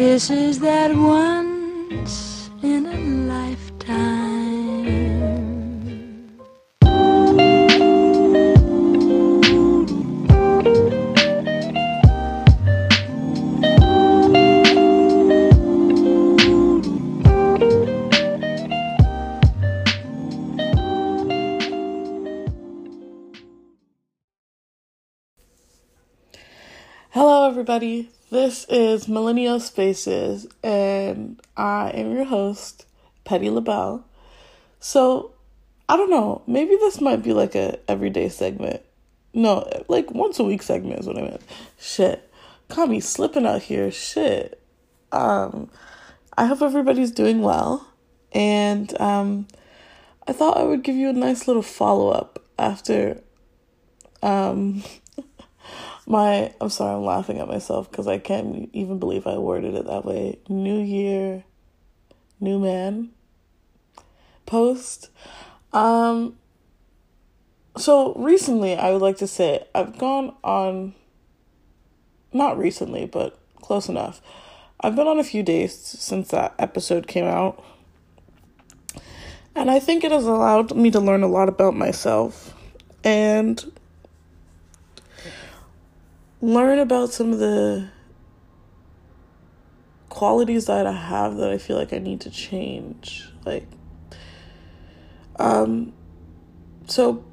This is that once in a lifetime. Hello, everybody. This is Millennial Spaces, and I am your host, Petty LaBelle. So, I don't know. Maybe this might be like a everyday segment. No, like once a week segment is what I meant. Shit, me slipping out here. Shit. Um, I hope everybody's doing well, and um, I thought I would give you a nice little follow up after um my I'm sorry, I'm laughing at myself because I can't even believe I worded it that way. New year, new man post. Um so recently I would like to say I've gone on not recently, but close enough. I've been on a few days since that episode came out. And I think it has allowed me to learn a lot about myself and learn about some of the qualities that I have that I feel like I need to change. Like, um, so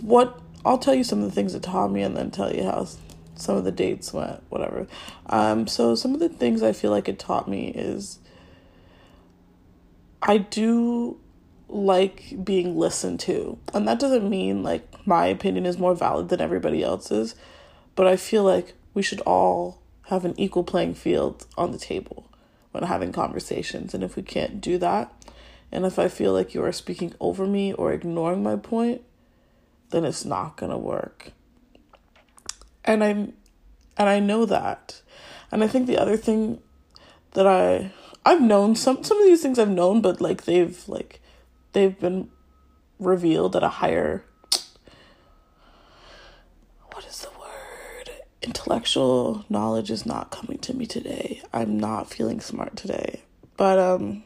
what I'll tell you some of the things that taught me and then tell you how some of the dates went, whatever. Um, so some of the things I feel like it taught me is I do like being listened to. And that doesn't mean like my opinion is more valid than everybody else's, but I feel like we should all have an equal playing field on the table when having conversations. And if we can't do that, and if I feel like you are speaking over me or ignoring my point, then it's not going to work. And I and I know that. And I think the other thing that I I've known some some of these things I've known but like they've like they've been revealed at a higher what is the word intellectual knowledge is not coming to me today. I'm not feeling smart today. But um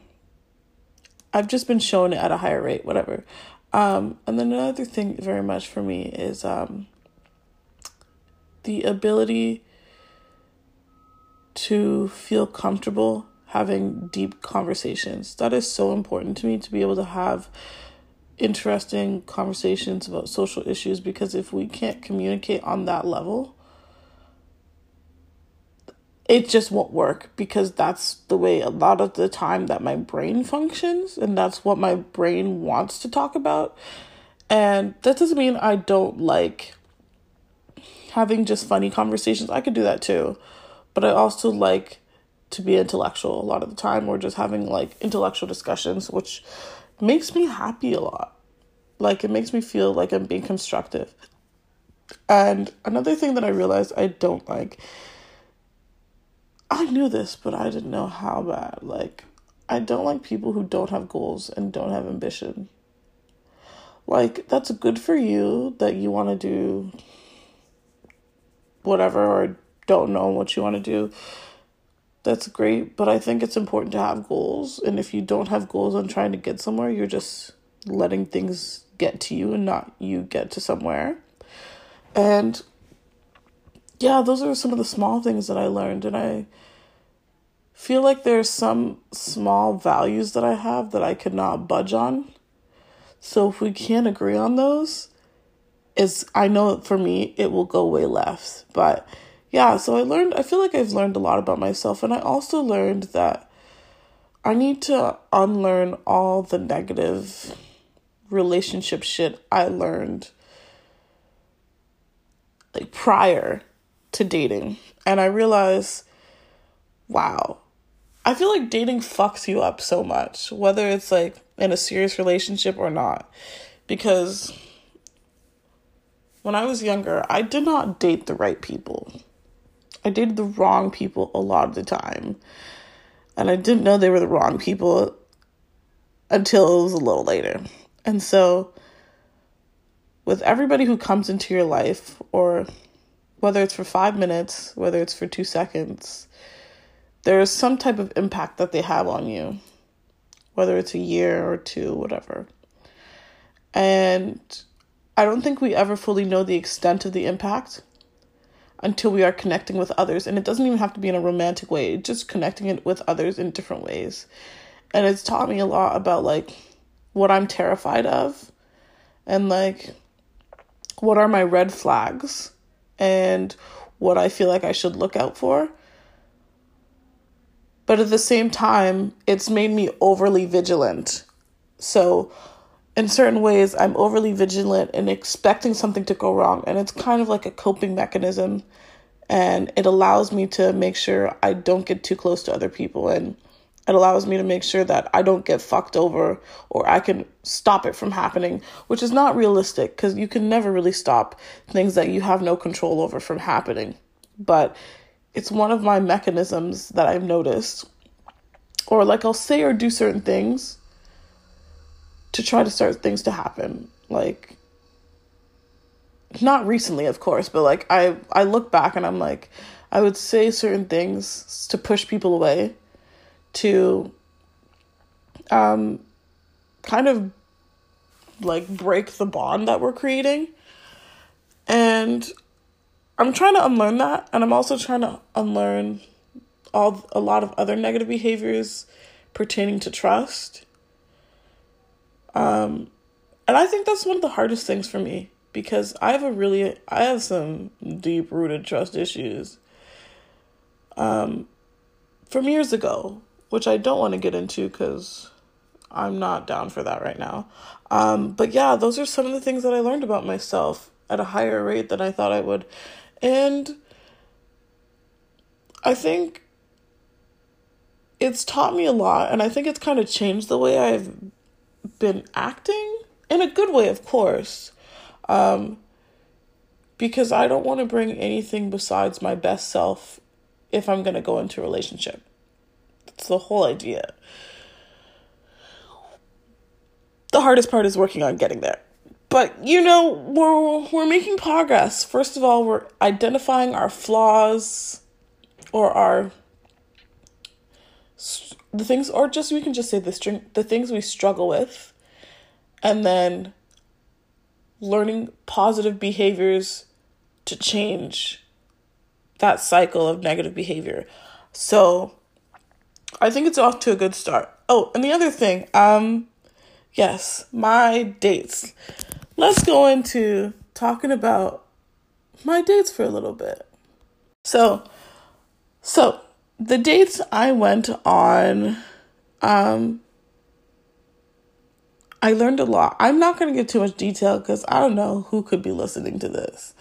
i've just been shown it at a higher rate whatever. Um and then another thing very much for me is um the ability to feel comfortable having deep conversations. That is so important to me to be able to have interesting conversations about social issues because if we can't communicate on that level, it just won't work because that's the way a lot of the time that my brain functions and that's what my brain wants to talk about. And that doesn't mean I don't like having just funny conversations. I could do that too. But I also like to be intellectual a lot of the time or just having like intellectual discussions, which makes me happy a lot. Like it makes me feel like I'm being constructive. And another thing that I realized I don't like, I knew this, but I didn't know how bad. Like, I don't like people who don't have goals and don't have ambition. Like, that's good for you that you want to do whatever or don't know what you want to do that's great, but I think it's important to have goals. And if you don't have goals on trying to get somewhere, you're just letting things get to you and not you get to somewhere. And yeah, those are some of the small things that I learned. And I feel like there's some small values that I have that I could not budge on. So if we can't agree on those, it's I know for me it will go way left. But yeah, so I learned, I feel like I've learned a lot about myself. And I also learned that I need to unlearn all the negative relationship shit I learned like prior to dating. And I realized, wow, I feel like dating fucks you up so much, whether it's like in a serious relationship or not. Because when I was younger, I did not date the right people. I dated the wrong people a lot of the time. And I didn't know they were the wrong people until it was a little later. And so, with everybody who comes into your life, or whether it's for five minutes, whether it's for two seconds, there's some type of impact that they have on you, whether it's a year or two, whatever. And I don't think we ever fully know the extent of the impact until we are connecting with others. And it doesn't even have to be in a romantic way, just connecting it with others in different ways. And it's taught me a lot about like what I'm terrified of and like what are my red flags and what I feel like I should look out for. But at the same time, it's made me overly vigilant. So, in certain ways, I'm overly vigilant and expecting something to go wrong. And it's kind of like a coping mechanism. And it allows me to make sure I don't get too close to other people. And it allows me to make sure that I don't get fucked over or I can stop it from happening, which is not realistic because you can never really stop things that you have no control over from happening. But it's one of my mechanisms that I've noticed. Or like I'll say or do certain things to try to start things to happen. Like not recently, of course, but like I I look back and I'm like I would say certain things to push people away to um, kind of like break the bond that we're creating. And I'm trying to unlearn that. And I'm also trying to unlearn all a lot of other negative behaviors pertaining to trust. Um, and I think that's one of the hardest things for me because I have a really I have some deep rooted trust issues. Um, from years ago, which I don't want to get into because I'm not down for that right now. Um, but yeah, those are some of the things that I learned about myself at a higher rate than I thought I would. And I think it's taught me a lot, and I think it's kind of changed the way I've been acting in a good way, of course. Um, because I don't want to bring anything besides my best self if I'm going to go into a relationship. It's the whole idea. The hardest part is working on getting there. But you know, we're we're making progress. First of all, we're identifying our flaws or our the things or just we can just say the string the things we struggle with and then learning positive behaviors to change that cycle of negative behavior. So, I think it's off to a good start. Oh, and the other thing, um, yes, my dates. Let's go into talking about my dates for a little bit. So, so the dates I went on, um, I learned a lot. I'm not going to give too much detail because I don't know who could be listening to this.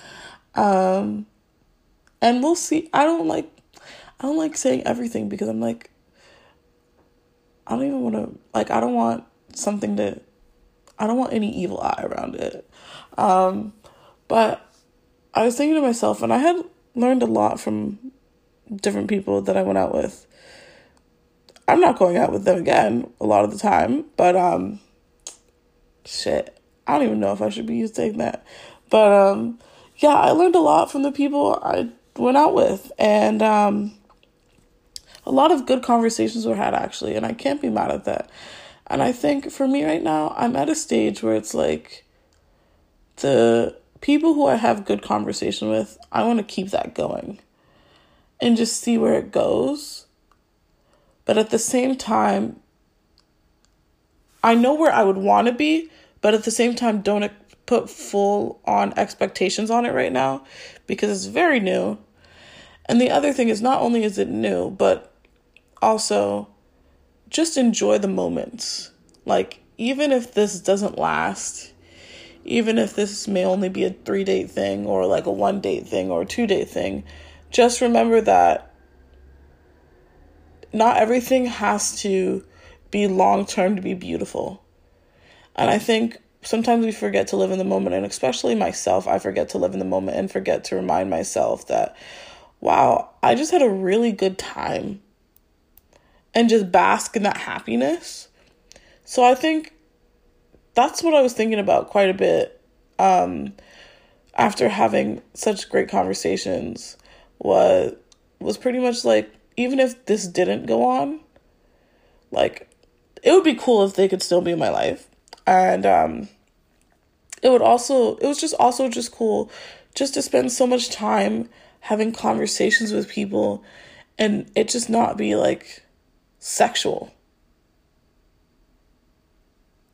Um, and we'll see. I don't like, I don't like saying everything because I'm like, I don't even want to like I don't want something to I don't want any evil eye around it. Um but I was thinking to myself and I had learned a lot from different people that I went out with. I'm not going out with them again a lot of the time, but um shit. I don't even know if I should be saying that. But um yeah, I learned a lot from the people I went out with and um a lot of good conversations were had actually, and I can't be mad at that. And I think for me right now, I'm at a stage where it's like the people who I have good conversation with, I want to keep that going and just see where it goes. But at the same time, I know where I would want to be, but at the same time, don't put full on expectations on it right now because it's very new. And the other thing is, not only is it new, but also just enjoy the moments. Like, even if this doesn't last, even if this may only be a three date thing or like a one date thing or a two date thing, just remember that not everything has to be long term to be beautiful. And I think sometimes we forget to live in the moment, and especially myself, I forget to live in the moment and forget to remind myself that, wow, I just had a really good time and just bask in that happiness. So I think that's what I was thinking about quite a bit um, after having such great conversations was was pretty much like even if this didn't go on, like it would be cool if they could still be in my life. And um it would also it was just also just cool just to spend so much time having conversations with people and it just not be like sexual.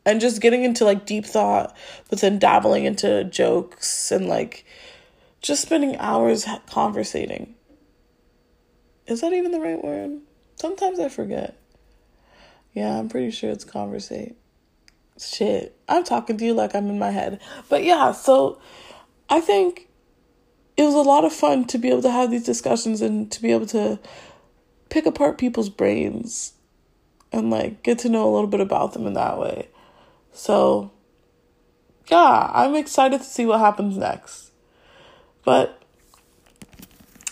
And just getting into like deep thought but then dabbling into jokes and like just spending hours conversating. Is that even the right word? Sometimes i forget. Yeah i'm pretty sure it's conversate. Shit i'm talking to you like i'm in my head. But yeah so i think it was a lot of fun to be able to have these discussions and to be able to pick apart people's brains and like get to know a little bit about them in that way so, yeah, I'm excited to see what happens next. But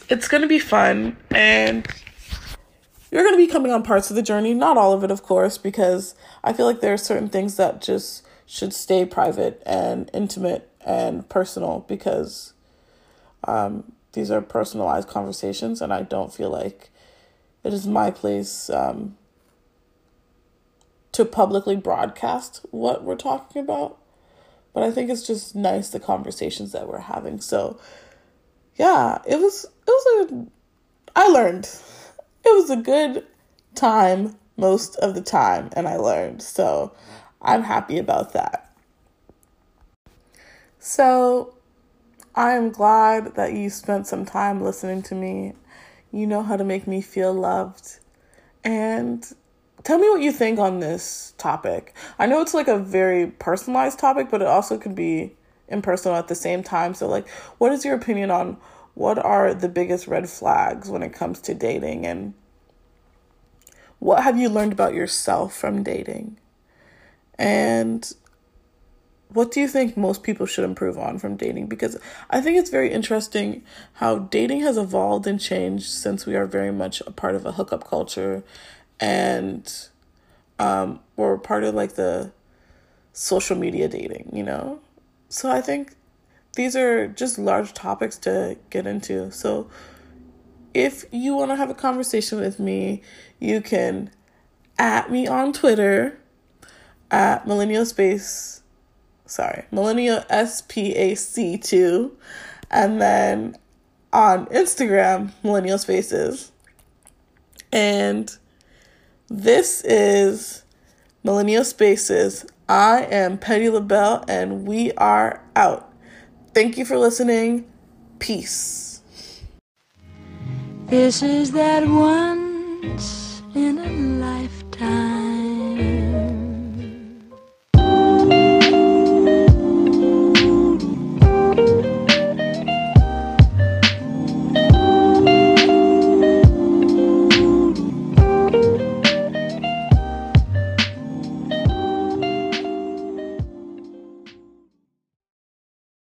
it's going to be fun and you're going to be coming on parts of the journey, not all of it, of course, because I feel like there are certain things that just should stay private and intimate and personal because um, these are personalized conversations, and I don't feel like it is my place um, to publicly broadcast what we're talking about. But I think it's just nice the conversations that we're having. So yeah, it was it was a I learned. It was a good time most of the time and I learned. So I'm happy about that. So I am glad that you spent some time listening to me. You know how to make me feel loved. And tell me what you think on this topic. I know it's like a very personalized topic, but it also could be impersonal at the same time. So, like, what is your opinion on what are the biggest red flags when it comes to dating? And what have you learned about yourself from dating? And what do you think most people should improve on from dating? Because I think it's very interesting how dating has evolved and changed since we are very much a part of a hookup culture and um, we're part of like the social media dating, you know? So I think these are just large topics to get into. So if you want to have a conversation with me, you can at me on Twitter at millennial space sorry millennial spac 2 and then on instagram millennial spaces and this is Millennial Spaces. I am Petty LaBelle, and we are out. Thank you for listening. Peace. This is that once